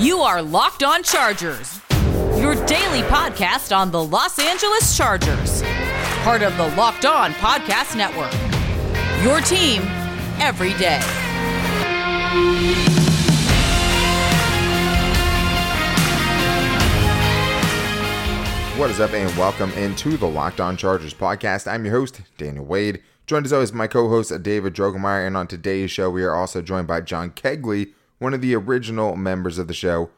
You are Locked On Chargers, your daily podcast on the Los Angeles Chargers, part of the Locked On Podcast Network. Your team every day. What is up, and welcome into the Locked On Chargers podcast. I'm your host, Daniel Wade. Joined as always my co-host David Drogemeyer, and on today's show we are also joined by John Kegley, one of the original members of the show.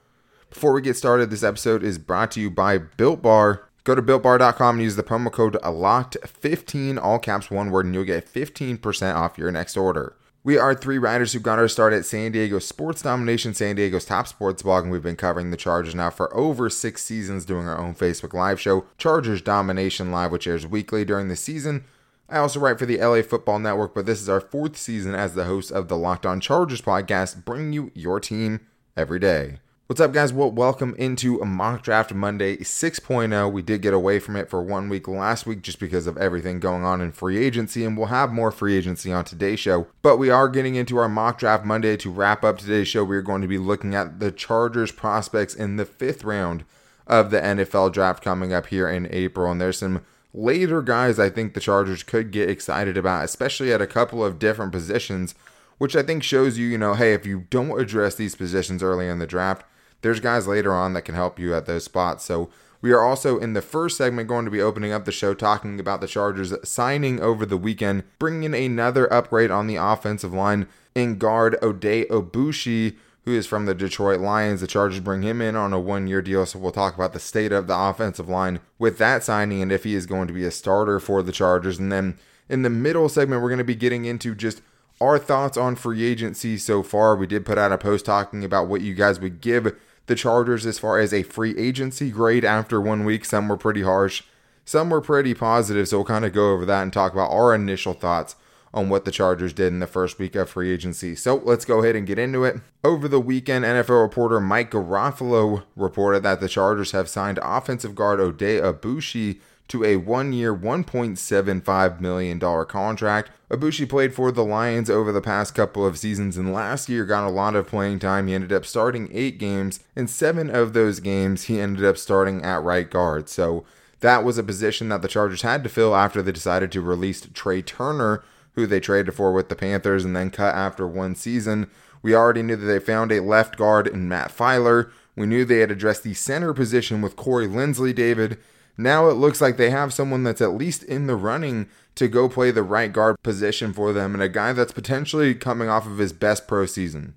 Before we get started, this episode is brought to you by Built Bar. Go to builtbar.com and use the promo code LOCKED15, all caps, one word, and you'll get 15% off your next order. We are three writers who got our start at San Diego Sports Domination, San Diego's top sports blog, and we've been covering the Chargers now for over six seasons, doing our own Facebook Live show, Chargers Domination Live, which airs weekly during the season. I also write for the LA Football Network, but this is our fourth season as the host of the Locked On Chargers podcast, bringing you your team every day. What's up, guys? Well, welcome into a mock draft Monday 6.0. We did get away from it for one week last week just because of everything going on in free agency, and we'll have more free agency on today's show. But we are getting into our mock draft Monday. To wrap up today's show, we are going to be looking at the Chargers prospects in the fifth round of the NFL draft coming up here in April. And there's some later guys I think the Chargers could get excited about, especially at a couple of different positions, which I think shows you, you know, hey, if you don't address these positions early in the draft, there's guys later on that can help you at those spots. So we are also in the first segment going to be opening up the show talking about the Chargers signing over the weekend, bringing in another upgrade on the offensive line in guard Oday Aboushi, who is from the Detroit Lions. The Chargers bring him in on a one year deal, so we'll talk about the state of the offensive line with that signing and if he is going to be a starter for the Chargers. And then in the middle segment, we're going to be getting into just our thoughts on free agency so far. We did put out a post talking about what you guys would give the Chargers as far as a free agency grade after one week. Some were pretty harsh, some were pretty positive. So we'll kind of go over that and talk about our initial thoughts on what the Chargers did in the first week of free agency. So let's go ahead and get into it. Over the weekend, NFL reporter Mike Garafolo reported that the Chargers have signed offensive guard Oday Aboushi to a one year, $1.75 million contract. Aboushi played for the Lions over the past couple of seasons and last year got a lot of playing time. He ended up starting eight games, and seven of those games he ended up starting at right guard. So that was a position that the Chargers had to fill after they decided to release Trey Turner, who they traded for with the Panthers and then cut after one season. We already knew that they found a left guard in Matt Feiler. We knew they had addressed the center position with Corey Linsley, David. Now it looks like they have someone that's at least in the running to go play the right guard position for them and a guy that's potentially coming off of his best pro season.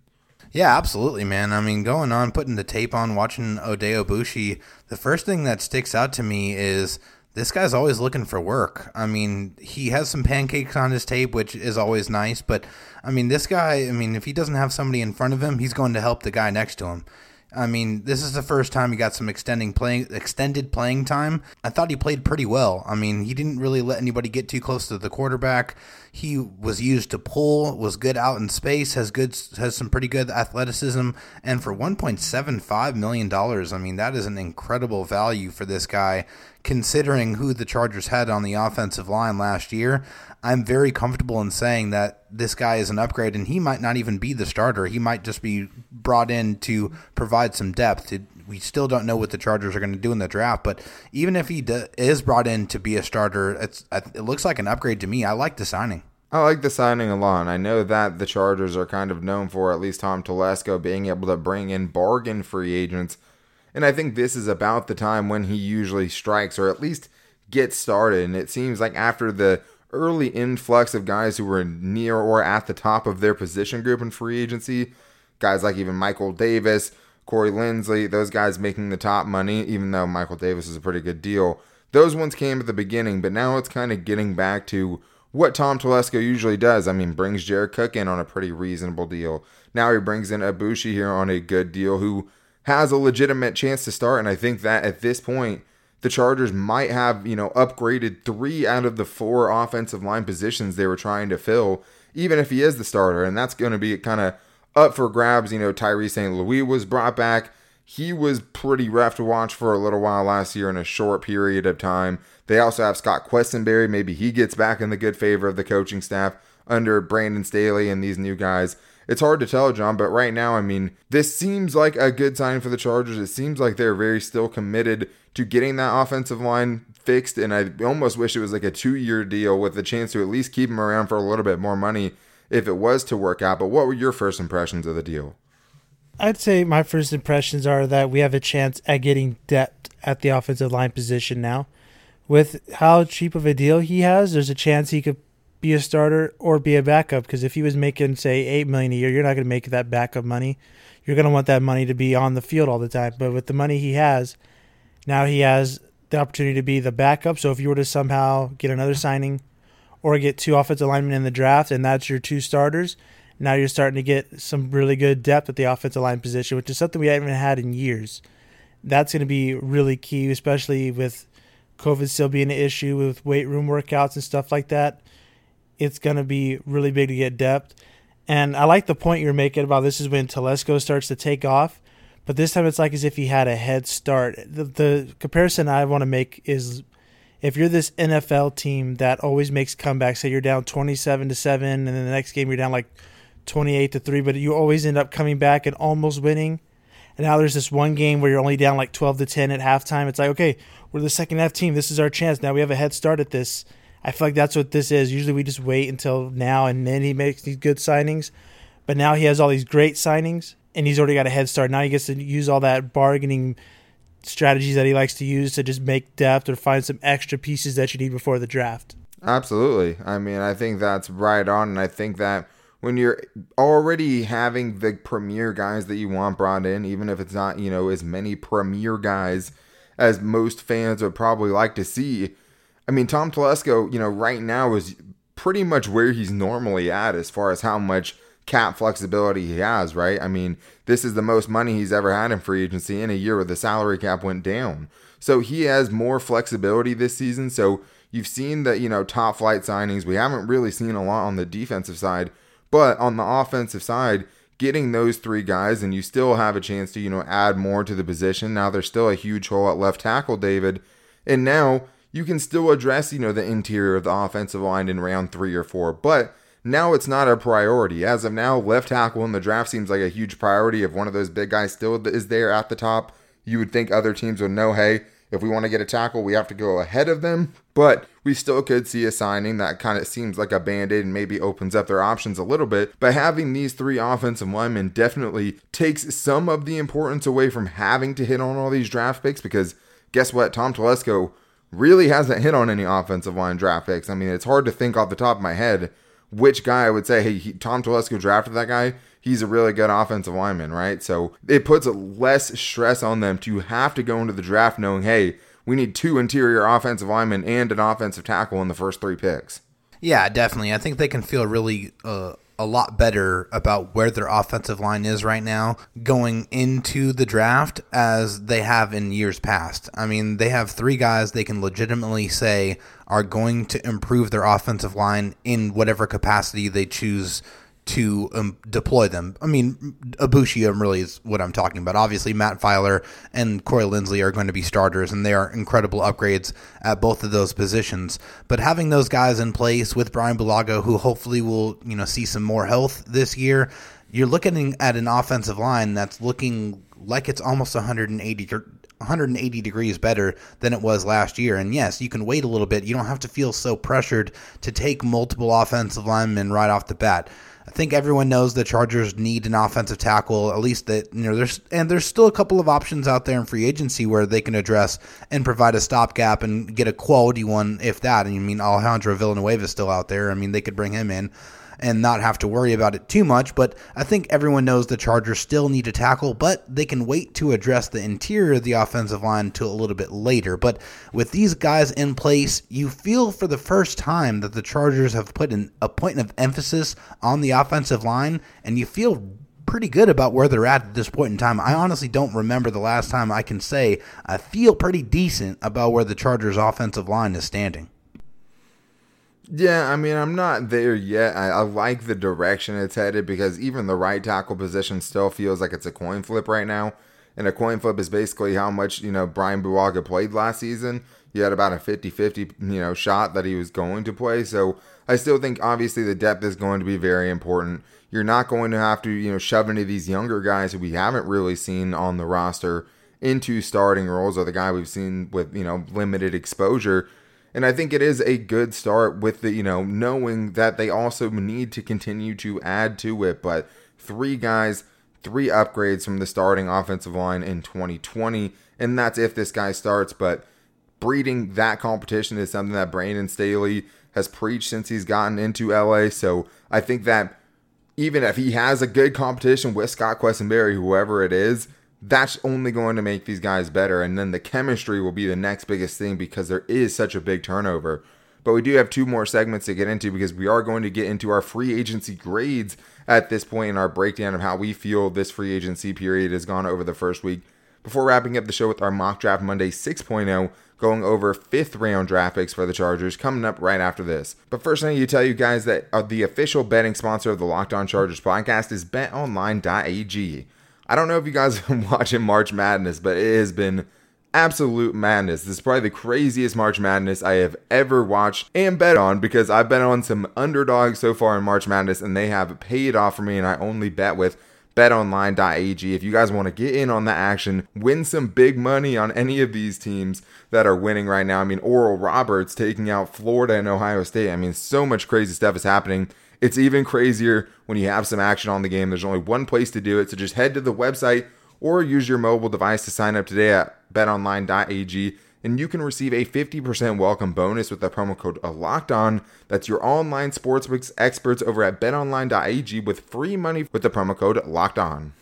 Yeah, absolutely, man. I mean, going on, putting the tape on, watching Oday Aboushi, the first thing that sticks out to me is this guy's always looking for work. I mean, he has some pancakes on his tape, which is always nice, but I mean, this guy, I mean, if he doesn't have somebody in front of him, he's going to help the guy next to him. I mean, this is the first time he got some extending playing extended playing time. I thought he played pretty well. I mean, he didn't really let anybody get too close to the quarterback. He was used to pull, was good out in space, has good has some pretty good athleticism, and for 1.75 million dollars, I mean, that is an incredible value for this guy considering who the Chargers had on the offensive line last year. I'm very comfortable in saying that this guy is an upgrade, and he might not even be the starter. He might just be brought in to provide some depth. we still don't know what the Chargers are going to do in the draft, but even if he do, is brought in to be a starter, it looks like an upgrade to me. I like the signing. I like the signing a lot. I know that the Chargers are kind of known for, at least Tom Telesco, being able to bring in bargain free agents. And I think this is about the time when he usually strikes, or at least gets started. And it seems like after the early influx of guys who were near or at the top of their position group in free agency. Guys like even Michael Davis, Corey Linsley, those guys making the top money, even though Michael Davis is a pretty good deal. Those ones came at the beginning, but now it's kind of getting back to what Tom Telesco usually does. I mean, brings Jared Cook in on a pretty reasonable deal. Now he brings in Aboushi here on a good deal who has a legitimate chance to start. And I think that at this point, the Chargers might have, you know, upgraded three out of the four offensive line positions they were trying to fill, even if he is the starter. And that's going to be kind of up for grabs. You know, Tyree St. Louis was brought back. He was pretty rough to watch for a little while last year in a short period of time. They also have Scott Quessenberry. Maybe he gets back in the good favor of the coaching staff under Brandon Staley and these new guys. It's hard to tell, John, but right now, I mean, this seems like a good sign for the Chargers. It seems like they're very still committed to getting that offensive line fixed, and I almost wish it was like a two year deal with the chance to at least keep him around for a little bit more money if it was to work out. But what were your first impressions of the deal? I'd say my first impressions are that we have a chance at getting depth at the offensive line position now. With how cheap of a deal he has, there's a chance he could be a starter or be a backup. Because if he was making say eight million a year, you're not going to make that backup money. You're going to want that money to be on the field all the time. But with the money he has, now he has the opportunity to be the backup. So if you were to somehow get another signing or get two offensive linemen in the draft and that's your two starters, now you're starting to get some really good depth at the offensive line position, which is something we haven't had in years. That's going to be really key, especially with COVID still being an issue with weight room workouts and stuff like that. It's going to be really big to get depth. And I like the point you're making about this is when Telesco starts to take off. But this time it's like as if he had a head start. The, the comparison I want to make is if you're this NFL team that always makes comebacks, say you're down 27 to 7 and then the next game you're down like 28 to 3, but you always end up coming back and almost winning. And now there's this one game where you're only down like 12 to 10 at halftime. It's like, okay, we're the second half team. This is our chance. Now we have a head start at this. I feel like that's what this is. Usually we just wait until now and then he makes these good signings. But now he has all these great signings and he's already got a head start. Now he gets to use all that bargaining strategies that he likes to use to just make depth or find some extra pieces that you need before the draft. Absolutely. I mean, I think that's right on. And I think that when you're already having the premier guys that you want brought in, even if it's not, you know, as many premier guys as most fans would probably like to see. I mean, Tom Telesco, you know, right now is pretty much where he's normally at as far as how much cap flexibility he has, right? I mean, this is the most money he's ever had in free agency in a year where the salary cap went down. So he has more flexibility this season. So you've seen the, you know, top flight signings. We haven't really seen a lot on the defensive side, but on the offensive side, getting those three guys and you still have a chance to, you know, add more to the position. Now there's still a huge hole at left tackle, David. And now you can still address, you know, the interior of the offensive line in round three or four. But now it's not a priority. As of now, left tackle in the draft seems like a huge priority. If one of those big guys still is there at the top, you would think other teams would know, hey, if we want to get a tackle, we have to go ahead of them. But we still could see a signing that kind of seems like a band aid and maybe opens up their options a little bit. But having these three offensive linemen definitely takes some of the importance away from having to hit on all these draft picks because guess what? Tom Telesco really hasn't hit on any offensive line draft picks. I mean, it's hard to think off the top of my head which guy I would say, hey, he, Tom Telesco drafted that guy. He's a really good offensive lineman, right? So it puts less stress on them to have to go into the draft knowing, hey, we need two interior offensive linemen and an offensive tackle in the first three picks. Yeah, definitely. I think they can feel really uh, a lot better about where their offensive line is right now going into the draft as they have in years past. I mean, they have three guys they can legitimately say are going to improve their offensive line in whatever capacity they choose to um, deploy them. I mean, Aboushi really is what I'm talking about. Obviously, Matt Feiler and Corey Linsley are going to be starters, and they are incredible upgrades at both of those positions. But having those guys in place with Brian Bulaga, who hopefully will you know see some more health this year, you're looking at an offensive line that's looking like it's almost 180 180 degrees better than it was last year. And yes, you can wait a little bit. You don't have to feel so pressured to take multiple offensive linemen right off the bat. I think everyone knows the Chargers need an offensive tackle. At least that you know there's and there's still a couple of options out there in free agency where they can address and provide a stopgap and get a quality one if that. And I mean Alejandro Villanueva is still out there. I mean they could bring him in and not have to worry about it too much. But I think everyone knows the Chargers still need to tackle, but they can wait to address the interior of the offensive line until a little bit later. But with these guys in place, you feel for the first time that the Chargers have put in a point of emphasis on the offensive line, and you feel pretty good about where they're at at this point in time. I honestly don't remember the last time I can say I feel pretty decent about where the Chargers' offensive line is standing. Yeah, I mean, I'm not there yet. I, I, like the direction it's headed because even the right tackle position still feels like it's a coin flip right now. And a coin flip is basically how much, you know, Brian Bulaga played last season. he had about a 50-50, you know, shot that he was going to play. So I still think obviously the depth is going to be very important. You're not going to have to, you know, shove any of these younger guys who we haven't really seen on the roster into starting roles or the guy we've seen with, you know, limited exposure. And I think it is a good start with the, you know, knowing that they also need to continue to add to it. But three guys, three upgrades from the starting offensive line in 2020. And that's if this guy starts. But breeding that competition is something that Brandon Staley has preached since he's gotten into LA. So I think that even if he has a good competition with Scott Quessenberry, whoever it is, that's only going to make these guys better. And then the chemistry will be the next biggest thing because there is such a big turnover. But we do have two more segments to get into because we are going to get into our free agency grades at this point in our breakdown of how we feel this free agency period has gone over the first week. Before wrapping up the show with our mock draft Monday 6.0, going over fifth round draft picks for the Chargers coming up right after this. But first, I need to tell you guys that uh, the official betting sponsor of the Locked On Chargers podcast is betonline.ag. I don't know if you guys have been watching March Madness, but it has been absolute madness. This is probably the craziest March Madness I have ever watched and bet on because I've bet on some underdogs so far in March Madness and they have paid off for me and I only bet with betonline.ag. If you guys want to get in on the action, win some big money on any of these teams that are winning right now. I mean, Oral Roberts taking out Florida and Ohio State. I mean, so much crazy stuff is happening. It's even crazier when you have some action on the game. There's only one place to do it. So just head to the website or use your mobile device to sign up today at betonline.ag and you can receive a 50% welcome bonus with the promo code locked on that's your online sportsbooks experts over at betonline.ag with free money with the promo code locked on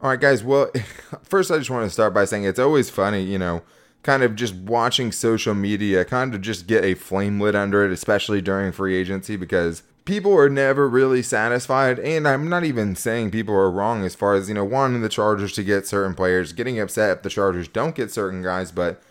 all right guys well first i just want to start by saying it's always funny you know kind of just watching social media kind of just get a flame lit under it especially during free agency because people are never really satisfied. And I'm not even saying people are wrong as far as, you know, wanting the Chargers to get certain players, getting upset if the Chargers don't get certain guys. But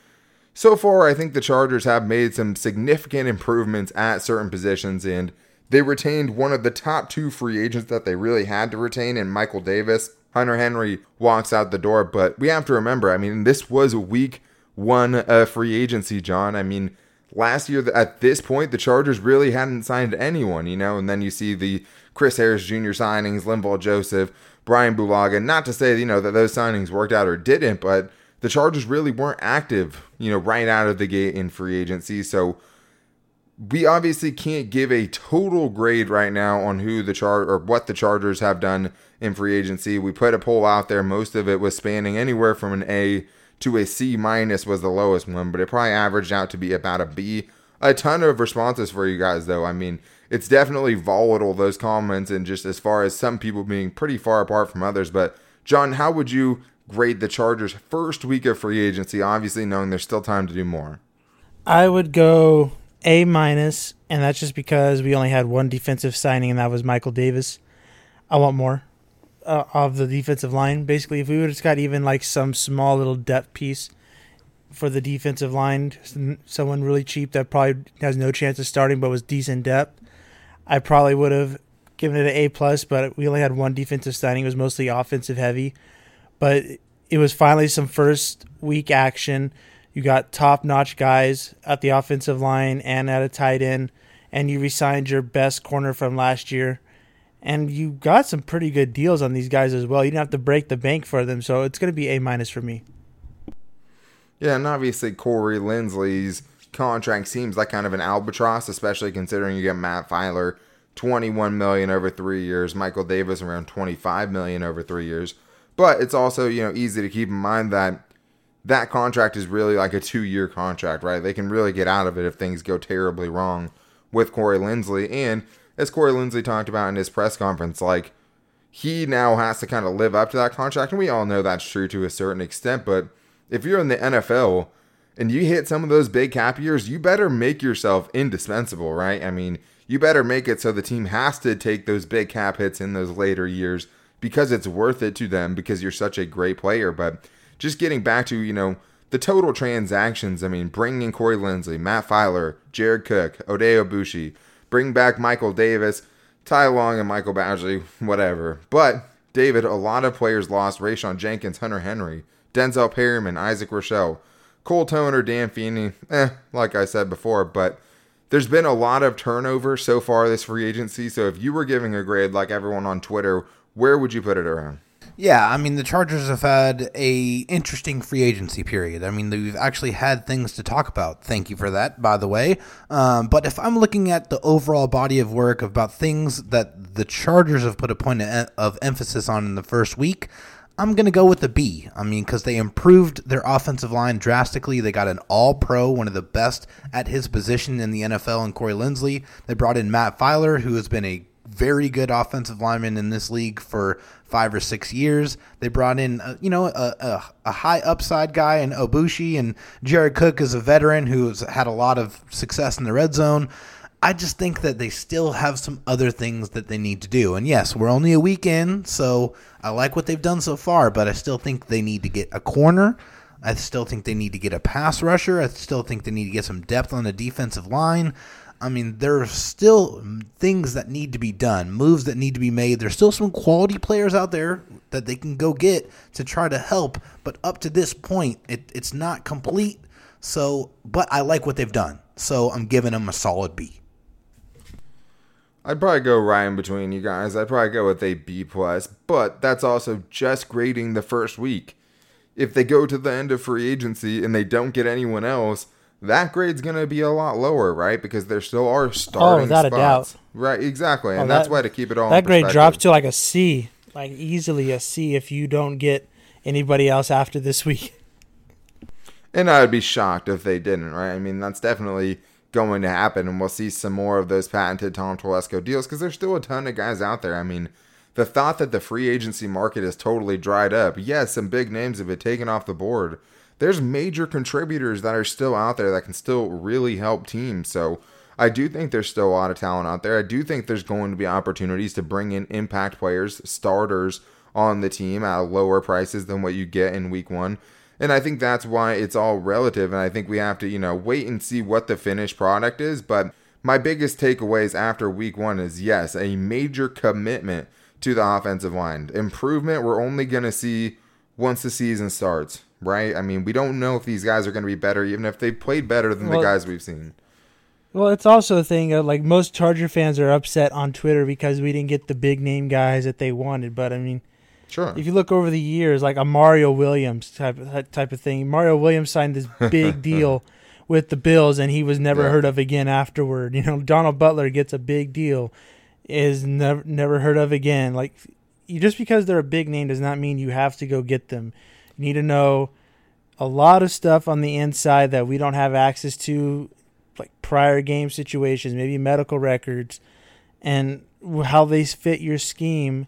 so far, I think the Chargers have made some significant improvements at certain positions. And they retained one of the top two free agents that they really had to retain in Michael Davis. Hunter Henry walks out the door. But we have to remember, I mean, this was a week one of free agency, John. I mean, last year at this point the Chargers really hadn't signed anyone, you know, and then you see the Chris Harris Jr. signings, Linval Joseph, Brian Bulaga. Not to say you know that those signings worked out or didn't, but the Chargers really weren't active, you know, right out of the gate in free agency. So we obviously can't give a total grade right now on who the char or what the Chargers have done in free agency. We put a poll out there. Most of it was spanning anywhere from an A to a C minus was the lowest one, but it probably averaged out to be about a B. A ton of responses for you guys, though. I mean, it's definitely volatile, those comments, and just as far as some people being pretty far apart from others. But, John, how would you grade the Chargers' first week of free agency, obviously knowing there's still time to do more? I would go A minus, and that's just because we only had one defensive signing, and that was Michael Davis. I want more uh, of the defensive line. Basically, if we would have got even like some small little depth piece for the defensive line, someone really cheap that probably has no chance of starting but was decent depth, I probably would have given it an A plus. But we only had one defensive signing; it was mostly offensive heavy. But it was finally some first week action. You got top notch guys at the offensive line and at a tight end, and you resigned your best corner from last year and you got some pretty good deals on these guys as well. You didn't have to break the bank for them, so it's going to be a minus for me. Yeah, and obviously Corey Linsley's contract seems like kind of an albatross, especially considering you get Matt Feiler, twenty-one million over three years, Michael Davis around twenty-five million over three years. But it's also you know easy to keep in mind that that contract is really like a two-year contract, right? They can really get out of it if things go terribly wrong with Corey Linsley and as Corey Linsley talked about in his press conference, like he now has to kind of live up to that contract, and we all know that's true to a certain extent. But if you're in the NFL and you hit some of those big cap years, you better make yourself indispensable, right? I mean, you better make it so the team has to take those big cap hits in those later years because it's worth it to them because you're such a great player. But just getting back to, you know, the total transactions, I mean, bringing in Corey Linsley, Matt Feiler, Jared Cook, Oday Aboushi, Bring back Michael Davis, Ty Long, and Michael Badgley, whatever. But, David, a lot of players lost Rayshawn Jenkins, Hunter Henry, Denzel Perryman, Isaac Rochell, Cole Toner, Dan Feeney, eh, like I said before, but there's been a lot of turnover so far this free agency. So if you were giving a grade like everyone on Twitter, where would you put it around? Yeah, I mean the Chargers have had a interesting free agency period. I mean we've actually had things to talk about. Thank you for that, by the way. Um, but if I'm looking at the overall body of work about things that the Chargers have put a point of emphasis on in the first week, I'm going to go with the B. I mean, because they improved their offensive line drastically. They got an all pro, one of the best at his position in the NFL, and Corey Linsley. They brought in Matt Feiler, who has been a very good offensive lineman in this league for five or six years. They brought in, uh, you know, a, a, a, high upside guy in Aboushi, and Jared Cook is a veteran who's had a lot of success in the red zone. I just think that they still have some other things that they need to do. And yes, we're only a week in, so I like what they've done so far, but I still think they need to get a corner. I still think they need to get a pass rusher. I still think they need to get some depth on the defensive line. I mean, there are still things that need to be done, moves that need to be made. There's still some quality players out there that they can go get to try to help. But up to this point, it, it's not complete. So, but I like what they've done. So I'm giving them a solid B. I'd probably go right in between you guys. I'd probably go with a B plus, but that's also just grading the first week. If they go to the end of free agency and they don't get anyone else, that grade's going to be a lot lower, right? Because there still are oh, starting oh, without spots. a doubt. Right, exactly. Oh, and that's why to keep it all That grade drops to like a C, like easily a C if you don't get anybody else after this week. And I would be shocked if they didn't, right? I mean, that's definitely going to happen, and we'll see some more of those patented Tom Telesco deals because there's still a ton of guys out there. I mean, the thought that the free agency market is totally dried up, yes, some big names have been taken off the board there's major contributors that are still out there that can still really help teams. So I do think there's still a lot of talent out there. I do think there's going to be opportunities to bring in impact players, starters on the team at lower prices than what you get in week one. And I think that's why it's all relative. And I think we have to, you know, wait and see what the finished product is. But my biggest takeaways after week one is yes, a major commitment to the offensive line. Improvement we're only going to see once the season starts right? I mean, we don't know if these guys are going to be better, even if they played better than well, the guys we've seen. Well, it's also a thing of like most Charger fans are upset on Twitter because we didn't get the big name guys that they wanted. But I mean, sure. If you look over the years, like a Mario Williams type of, type of thing, Mario Williams signed this big deal with the Bills, and he was never yeah. heard of again afterward. You know, Donald Butler gets a big deal, is never never heard of again. Like, you, just because they're a big name does not mean you have to go get them. You need to know a lot of stuff on the inside that we don't have access to, like prior game situations, maybe medical records, and how they fit your scheme.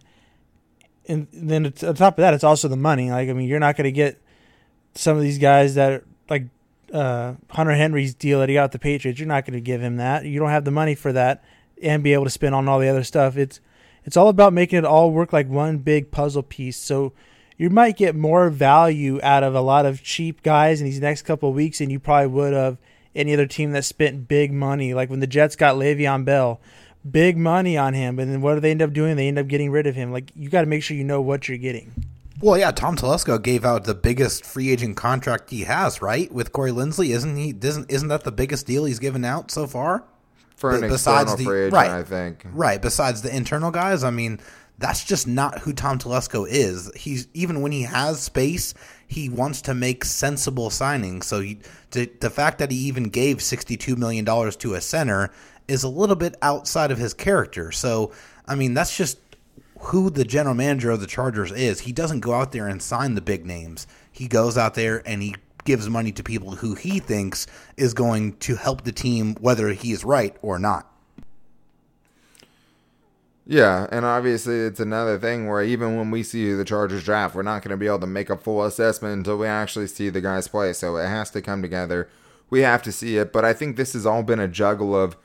And then on top of that, it's also the money. Like I mean, you're not going to get some of these guys that are like uh, Hunter Henry's deal that he got the Patriots. You're not going to give him that. You don't have the money for that, and be able to spend on all the other stuff. It's it's all about making it all work like one big puzzle piece. So you might get more value out of a lot of cheap guys in these next couple of weeks than you probably would of any other team that spent big money. Like when the Jets got Le'Veon Bell, big money on him, and then what do they end up doing? They end up getting rid of him. Like you got to make sure you know what you're getting. Well, yeah, Tom Telesco gave out the biggest free agent contract he has, right? With Corey Linsley, isn't he? Isn't isn't that the biggest deal he's given out so far? For an besides the, free agent, right, I think. Right. Besides the internal guys, I mean, that's just not who Tom Telesco is. He's even when he has space, he wants to make sensible signings. So he, to, the fact that he even gave sixty-two million dollars to a center is a little bit outside of his character. So I mean, that's just who the general manager of the Chargers is. He doesn't go out there and sign the big names. He goes out there and he gives money to people who he thinks is going to help the team, whether he is right or not. Yeah, and obviously it's another thing where even when we see the Chargers draft, we're not going to be able to make a full assessment until we actually see the guys play. So it has to come together. We have to see it, but I think this has all been a juggle of,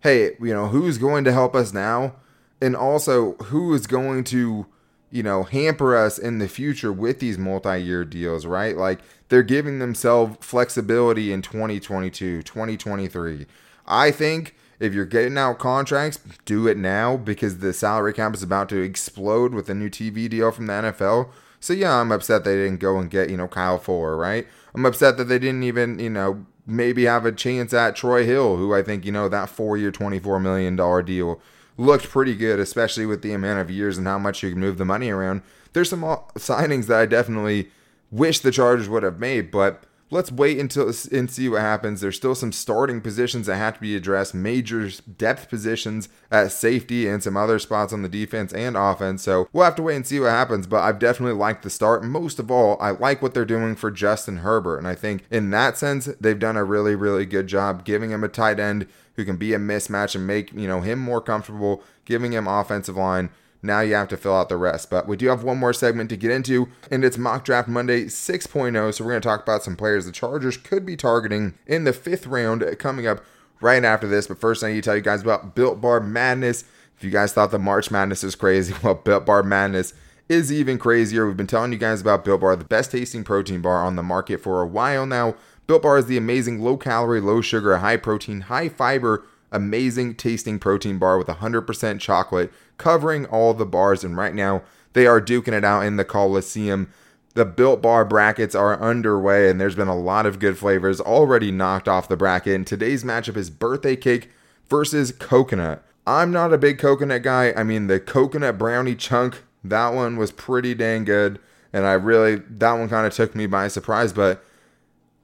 hey, you know, who's going to help us now, and also who is going to, you know, hamper us in the future with these multi-year deals, right? Like they're giving themselves flexibility in 2022, 2023. I think If you're getting out contracts, do it now because the salary cap is about to explode with a new TV deal from the NFL. So yeah, I'm upset they didn't go and get, you know, Kyle Fuller, right? I'm upset that they didn't even, you know, maybe have a chance at Troy Hill, who I think, you know, that four year, $24 million deal looked pretty good, especially with the amount of years and how much you can move the money around. There's some signings that I definitely wish the Chargers would have made, but let's wait until and see what happens. There's still some starting positions that have to be addressed, major depth positions at safety and some other spots on the defense and offense. So we'll have to wait and see what happens. But I've definitely liked the start. Most of all, I like what they're doing for Justin Herbert, and I think in that sense they've done a really really good job giving him a tight end who can be a mismatch and make you know him more comfortable, giving him offensive line now you have to fill out the rest. But we do have one more segment to get into, and it's Mock Draft Monday 6.0. So we're going to talk about some players the Chargers could be targeting in the fifth round coming up right after this. But first, I need to tell you guys about Built Bar Madness. If you guys thought the March Madness was crazy, well, Built Bar Madness is even crazier. We've been telling you guys about Built Bar, the best tasting protein bar on the market for a while now. Built Bar is the amazing low calorie, low sugar, high protein, high fiber, amazing tasting protein bar with 100% chocolate covering all the bars. And right now, they are duking it out in the Coliseum. The Built Bar brackets are underway, and there's been a lot of good flavors already knocked off the bracket. And today's matchup is birthday cake versus coconut. I'm not a big coconut guy. I mean, the coconut brownie chunk, that one was pretty dang good. And I really, that one kind of took me by surprise. But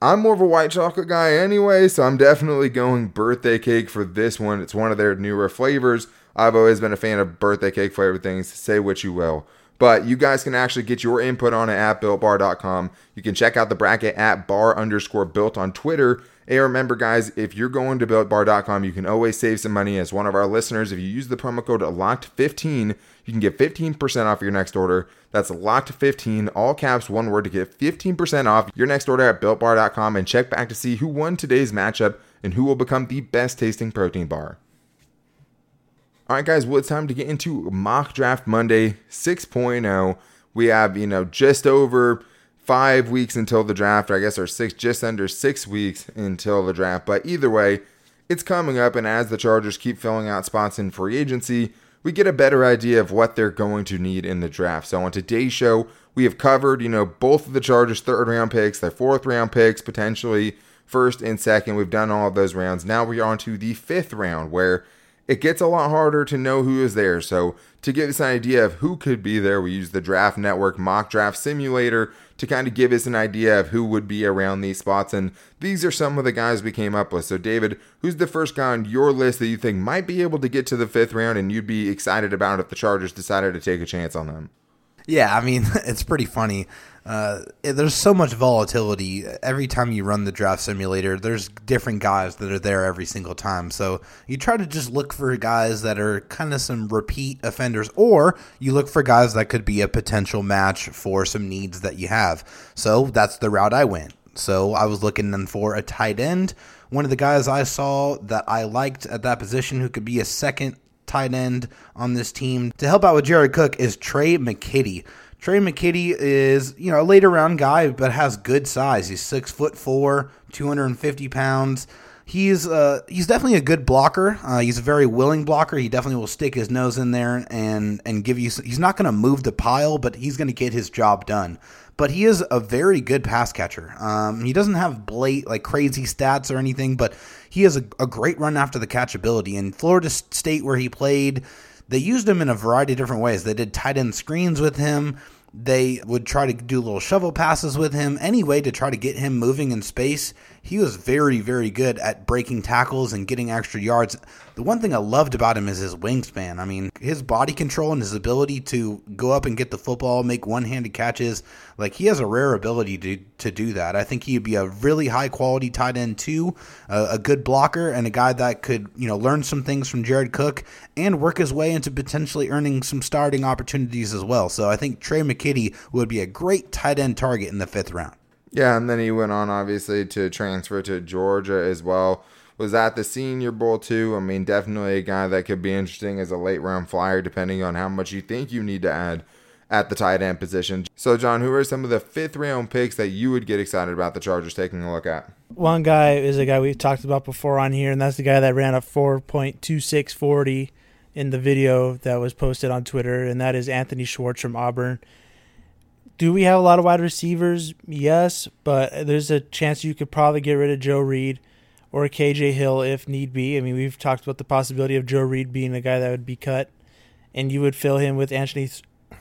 I'm more of a white chocolate guy anyway, so I'm definitely going birthday cake for this one. It's one of their newer flavors. I've always been a fan of birthday cake flavored things. Say what you will. But you guys can actually get your input on it at builtbar.com. You can check out the bracket at bar underscore built on Twitter. And remember, guys, if you're going to builtbar.com, you can always save some money. As one of our listeners, if you use the promo code LOCKED15, you can get 15% off your next order. That's LOCKED15, all caps, one word to get 15% off your next order at builtbar.com. And check back to see who won today's matchup and who will become the best tasting protein bar. All right, guys, well, it's time to get into Mock Draft Monday 6.0. We have, you know, just over five weeks until the draft, I guess, or six, just under six weeks until the draft. But either way, it's coming up, and as the Chargers keep filling out spots in free agency, we get a better idea of what they're going to need in the draft. So on today's show, we have covered, you know, both of the Chargers' third round picks, their fourth round picks, potentially first and second. We've done all of those rounds. Now we're on to the fifth round, where it gets a lot harder to know who is there. So, to give us an idea of who could be there, we use the Draft Network mock draft simulator to kind of give us an idea of who would be around these spots. And these are some of the guys we came up with. So, David, who's the first guy on your list that you think might be able to get to the fifth round and you'd be excited about if the Chargers decided to take a chance on them? Yeah, I mean, it's pretty funny. Uh, there's so much volatility every time you run the draft simulator. There's different guys that are there every single time. So you try to just look for guys that are kind of some repeat offenders, or you look for guys that could be a potential match for some needs that you have. So that's the route I went. So I was looking for a tight end. One of the guys I saw that I liked at that position who could be a second tight end on this team to help out with Jared Cook is Tre' McKitty. Tre' McKitty is, you know, a later round guy, but has good size. He's six foot four, 250 pounds. He's uh, he's definitely a good blocker. Uh, he's a very willing blocker. He definitely will stick his nose in there and and give you. He's not going to move the pile, but he's going to get his job done. But he is a very good pass catcher. Um, he doesn't have blate like crazy stats or anything, but he has a, a great run after the catch ability. In Florida State, where he played, they used him in a variety of different ways. They did tight end screens with him. They would try to do little shovel passes with him anyway to try to get him moving in space. He was very, very good at breaking tackles and getting extra yards. The one thing I loved about him is his wingspan. I mean, his body control and his ability to go up and get the football, make one-handed catches. Like he has a rare ability to to do that. I think he'd be a really high quality tight end too, uh, a good blocker and a guy that could you know learn some things from Jared Cook and work his way into potentially earning some starting opportunities as well. So I think Tre' McKitty would be a great tight end target in the fifth round. Yeah, and then he went on obviously to transfer to Georgia as well was at the Senior Bowl too. I mean, definitely a guy that could be interesting as a late round flyer, depending on how much you think you need to add at the tight end position. So, John, who are some of the fifth round picks that you would get excited about the Chargers taking a look at? One guy is a guy we've talked about before on here, and that's the guy that ran a 4.2640 in the video that was posted on Twitter, and that is Anthony Schwartz from Auburn. Do we have a lot of wide receivers? Yes, but there's a chance you could probably get rid of Joe Reed or KJ Hill if need be. I mean, we've talked about the possibility of Joe Reed being a guy that would be cut, and you would fill him with Anthony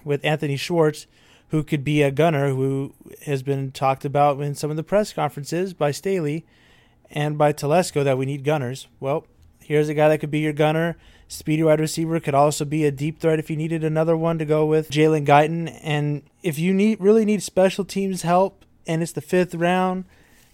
with Anthony Schwartz, who could be a gunner, who has been talked about in some of the press conferences by Staley and by Telesco that we need gunners. Well, here's a guy that could be your gunner. Speedy wide receiver could also be a deep threat if you needed another one to go with Jalen Guyton. And if you need really need special teams help and it's the fifth round,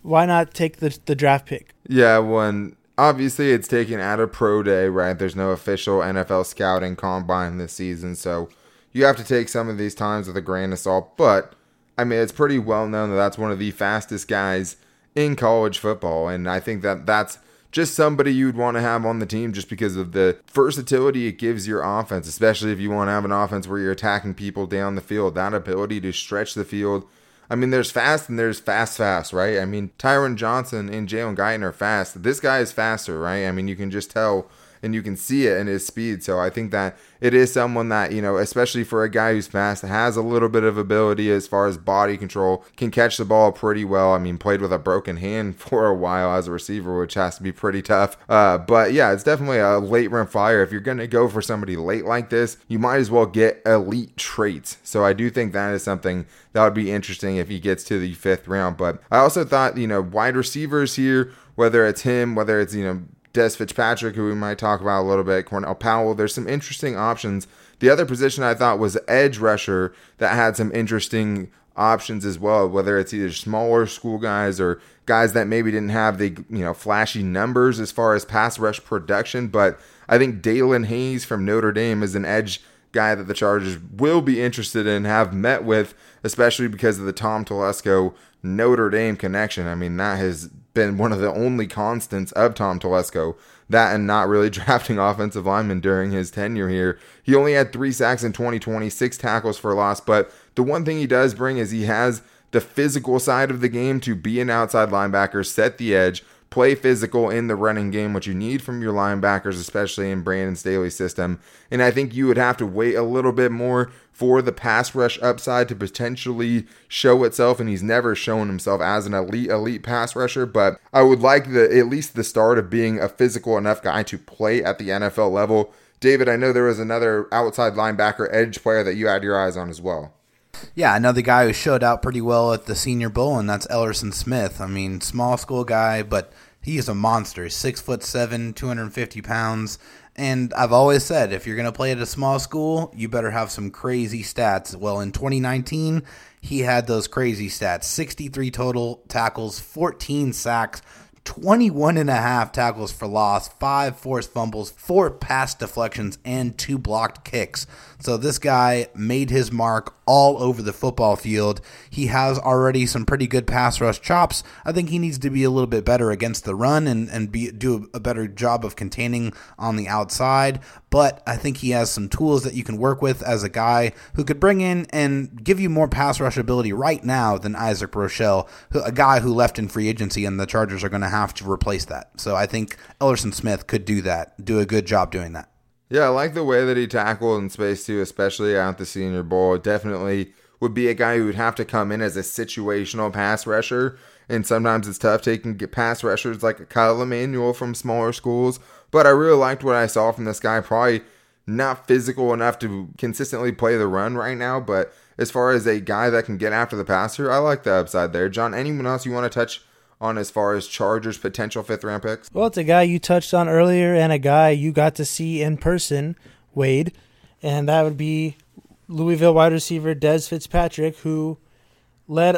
why not take the the draft pick? Yeah, when obviously it's taken at a pro day, right? There's no official NFL scouting combine this season, so you have to take some of these times with a grain of salt. But I mean, it's pretty well known that that's one of the fastest guys in college football, and I think that that's just somebody you'd want to have on the team just because of the versatility it gives your offense, especially if you want to have an offense where you're attacking people down the field. That ability to stretch the field. I mean, there's fast and there's fast, fast, right? I mean, Tyron Johnson and Jalen Guyton are fast. This guy is faster, right? I mean, you can just tell and you can see it in his speed. So I think that it is someone that, you know, especially for a guy who's fast, has a little bit of ability as far as body control, can catch the ball pretty well. I mean, played with a broken hand for a while as a receiver, which has to be pretty tough. Uh, but yeah, it's definitely a late run flyer. If you're going to go for somebody late like this, you might as well get elite traits. So I do think that is something that would be interesting if he gets to the fifth round. But I also thought, you know, wide receivers here, whether it's him, whether it's, you know, Dez Fitzpatrick, who we might talk about a little bit, Cornell Powell. There's some interesting options. The other position I thought was edge rusher that had some interesting options as well, whether it's either smaller school guys or guys that maybe didn't have the you know flashy numbers as far as pass rush production. But I think Daelin Hayes from Notre Dame is an edge guy that the Chargers will be interested in, have met with, especially because of the Tom Telesco Notre Dame connection. I mean, that has been one of the only constants of Tom Telesco. That and not really drafting offensive linemen during his tenure here. He only had three sacks in 2020, six tackles for loss. But the one thing he does bring is he has the physical side of the game to be an outside linebacker, set the edge, play physical in the running game, what you need from your linebackers, especially in Brandon Staley's system. And I think you would have to wait a little bit more for the pass rush upside to potentially show itself. And he's never shown himself as an elite, elite pass rusher. But I would like the at least the start of being a physical enough guy to play at the NFL level. David, I know there was another outside linebacker edge player that you had your eyes on as well. Yeah, another guy who showed out pretty well at the Senior Bowl, and that's Ellerson Smith. I mean, small school guy, but he is a monster. Six foot seven, 250 pounds. And I've always said, if you're going to play at a small school, you better have some crazy stats. Well, in 2019, he had those crazy stats 63 total tackles, 14 sacks, 21 and a half tackles for loss, five forced fumbles, four pass deflections, and two blocked kicks. So this guy made his mark all over the football field. He has already some pretty good pass rush chops. I think he needs to be a little bit better against the run and, and be do a better job of containing on the outside. But I think he has some tools that you can work with as a guy who could bring in and give you more pass rush ability right now than Isaac Rochell, a guy who left in free agency, and the Chargers are going to have to replace that. So I think Ellerson Smith could do that, do a good job doing that. Yeah, I like the way that he tackled in space too, especially at the Senior Bowl. Definitely would be a guy who would have to come in as a situational pass rusher. And sometimes it's tough taking pass rushers like a Kyle Emanuel from smaller schools. But I really liked what I saw from this guy. Probably not physical enough to consistently play the run right now, but as far as a guy that can get after the passer, I like the upside there. John, anyone else you want to touch on as far as Chargers potential fifth round picks? Well, it's a guy you touched on earlier and a guy you got to see in person, Wade, and that would be Louisville wide receiver Dez Fitzpatrick, who led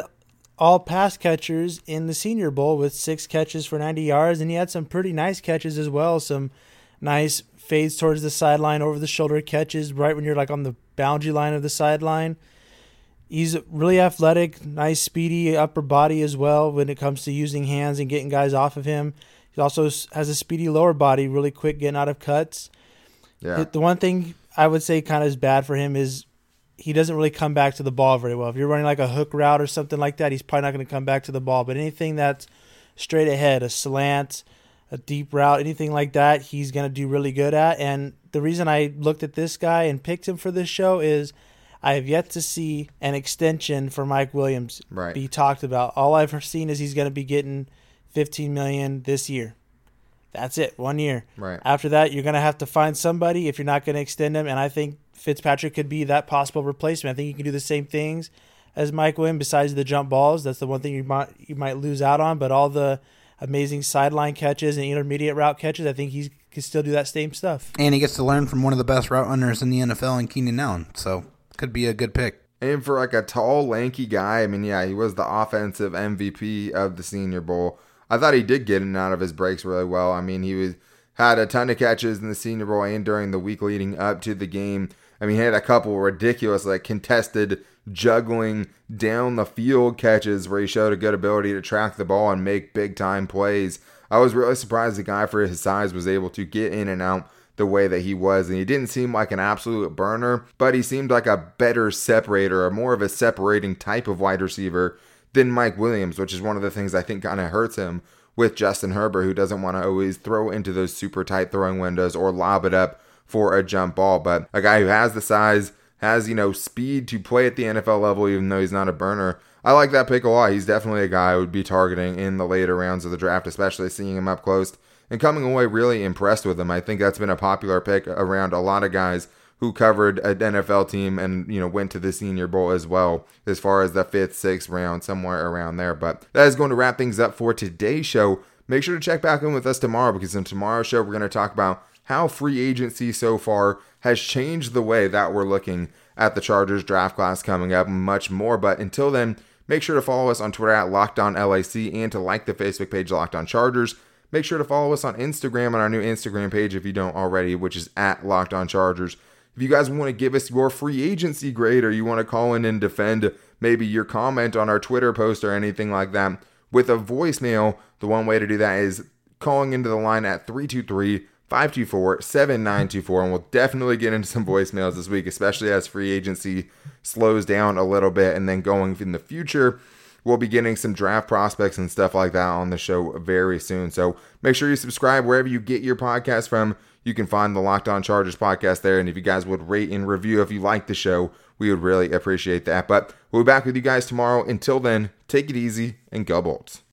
all pass catchers in the Senior Bowl with six catches for 90 yards, and he had some pretty nice catches as well. Some nice fades towards the sideline, over the shoulder catches, right when you're like on the boundary line of the sideline. He's really athletic, nice, speedy upper body as well when it comes to using hands and getting guys off of him. He also has a speedy lower body, really quick getting out of cuts. Yeah. The one thing I would say kind of is bad for him is he doesn't really come back to the ball very well. If you're running like a hook route or something like that, he's probably not going to come back to the ball. But anything that's straight ahead, a slant, a deep route, anything like that, he's going to do really good at. And the reason I looked at this guy and picked him for this show is I have yet to see an extension for Mike Williams Right. be talked about. All I've seen is he's going to be getting 15 million this year. That's it, one year. Right. After that, you're going to have to find somebody if you're not going to extend him. And I think Fitzpatrick could be that possible replacement. I think he can do the same things as Mike Williams besides the jump balls. That's the one thing you might you might lose out on. But all the amazing sideline catches and intermediate route catches, I think he can still do that same stuff. And he gets to learn from one of the best route runners in the NFL in Keenan Allen. So could be a good pick. And for like a tall, lanky guy, I mean, yeah, he was the offensive MVP of the Senior Bowl. I thought he did get in and out of his breaks really well. I mean, he was had a ton of catches in the Senior Bowl and during the week leading up to the game. I mean, he had a couple ridiculous, like contested juggling down the field catches where he showed a good ability to track the ball and make big time plays. I was really surprised the guy for his size was able to get in and out the way that he was. And he didn't seem like an absolute burner, but he seemed like a better separator, or more of a separating type of wide receiver than Mike Williams, which is one of the things I think kind of hurts him with Justin Herbert, who doesn't want to always throw into those super tight throwing windows or lob it up for a jump ball. But a guy who has the size, has, you know, speed to play at the NFL level, even though he's not a burner. I like that pick a lot. He's definitely a guy I would be targeting in the later rounds of the draft, especially seeing him up close and coming away really impressed with him. I think that's been a popular pick around a lot of guys who covered an NFL team and you know went to the Senior Bowl as well, as far as the fifth, sixth round, somewhere around there. But that is going to wrap things up for today's show. Make sure to check back in with us tomorrow because in tomorrow's show we're going to talk about how free agency so far has changed the way that we're looking at the Chargers draft class coming up much more. But until then, make sure to follow us on Twitter at Locked On LAC and to like the Facebook page Locked On Chargers. Make sure to follow us on Instagram on our new Instagram page if you don't already, which is at Locked On Chargers. If you guys want to give us your free agency grade or you want to call in and defend maybe your comment on our Twitter post or anything like that with a voicemail, the one way to do that is calling into the line at 323 524 7924. And we'll definitely get into some voicemails this week, especially as free agency slows down a little bit. And then going in the future, we'll be getting some draft prospects and stuff like that on the show very soon. So make sure you subscribe wherever you get your podcast from. You can find the Locked On Chargers podcast there. And if you guys would rate and review if you like the show, we would really appreciate that. But we'll be back with you guys tomorrow. Until then, take it easy and go Bolts.